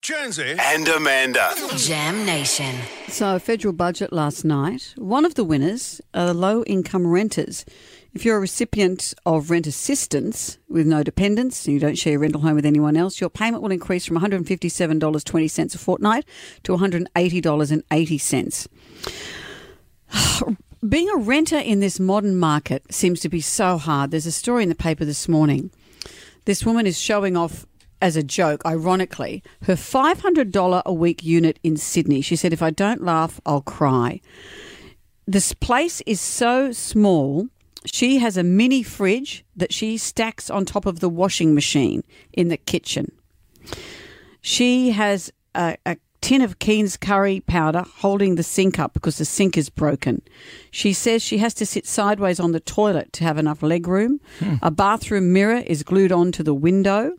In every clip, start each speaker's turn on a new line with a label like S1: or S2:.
S1: Jonesy
S2: and Amanda.
S3: Jam Nation.
S4: So, federal budget last night. One of the winners are low income renters. If you're a recipient of rent assistance with no dependents and you don't share your rental home with anyone else, your payment will increase from $157.20 a fortnight to $180.80. Being a renter in this modern market seems to be so hard. There's a story in the paper this morning. This woman is showing off as a joke, ironically, her $500 a week unit in Sydney. She said, If I don't laugh, I'll cry. This place is so small. She has a mini fridge that she stacks on top of the washing machine in the kitchen. She has a, a tin of Keen's curry powder holding the sink up because the sink is broken. She says she has to sit sideways on the toilet to have enough leg room. Hmm. A bathroom mirror is glued onto the window.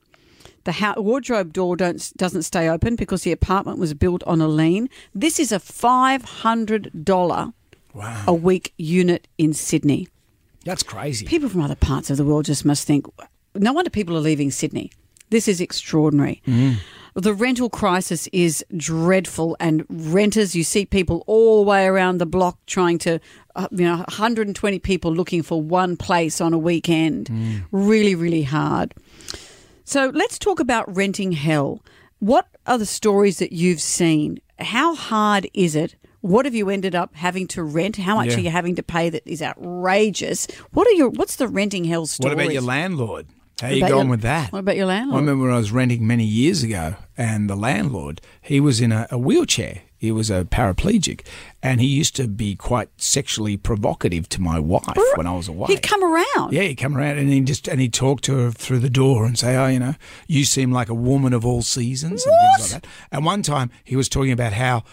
S4: The hou- wardrobe door don't, doesn't stay open because the apartment was built on a lean. This is a $500
S5: Wow.
S4: a week unit in Sydney.
S5: That's crazy.
S4: People from other parts of the world just must think, no wonder people are leaving Sydney. This is extraordinary. The rental crisis is dreadful, and renters, you see people all the way around the block trying to, uh, you know, 120 people looking for one place on a weekend. Really, really hard. So let's talk about renting hell. What are the stories that you've seen? How hard is it? What have you ended up having to rent? How much
S5: Yeah.
S4: are you having to pay that is outrageous? What are your what's the renting hell story?
S5: What about your landlord? How are
S4: you
S5: going
S4: your-
S5: with that?
S4: What about your landlord?
S5: I remember when I was renting many years ago, and the landlord, he was in a, a wheelchair. He was a paraplegic, and he used to be quite sexually provocative to my wife when I was away.
S4: He'd come around.
S5: Yeah, he'd come around and he just and he'd talk to her through the door and say, "Oh, you know, you seem like a woman of all seasons and things like that." And one time he was talking about how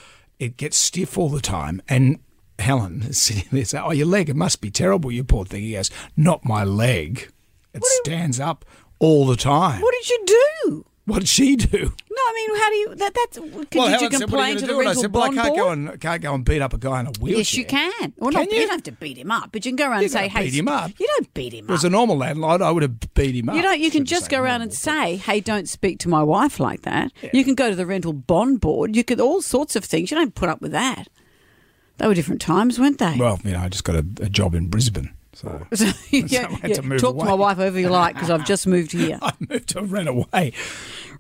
S5: it gets stiff all the time, and Helen is sitting there saying, "Oh, your leg, it must be terrible, you poor thing." He goes, "Not my leg. It stands up all the time."
S4: What did you do?
S5: What did she do?
S4: No, I mean, how do you? That that's. Can,
S5: well,
S4: you complain
S5: you
S4: to the
S5: do?" And I
S4: rental
S5: said, well, I can't
S4: board?
S5: go and can't go and beat up a guy in a wheelchair.
S4: Yes, you can. Well,
S5: Can
S4: not,
S5: you?
S4: don't have to beat him up, but you can go around
S5: You
S4: and say, "Hey,
S5: beat him up.
S4: You don't beat him
S5: up. was a normal landlord, I would have beat him up.
S4: You don't. You can just go around and say, "Hey, don't speak to my wife like that." You can go to the rental bond board. You could all sorts of things. You don't put up with that. They were different times, weren't they?
S5: Well, you know, I just got a, a job in Brisbane, so
S4: So, yeah,
S5: I had
S4: yeah.
S5: to move
S4: Talk to my wife over you like because I've just moved here.
S5: I moved to rent away.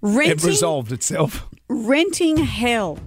S5: It resolved itself.
S4: renting hell.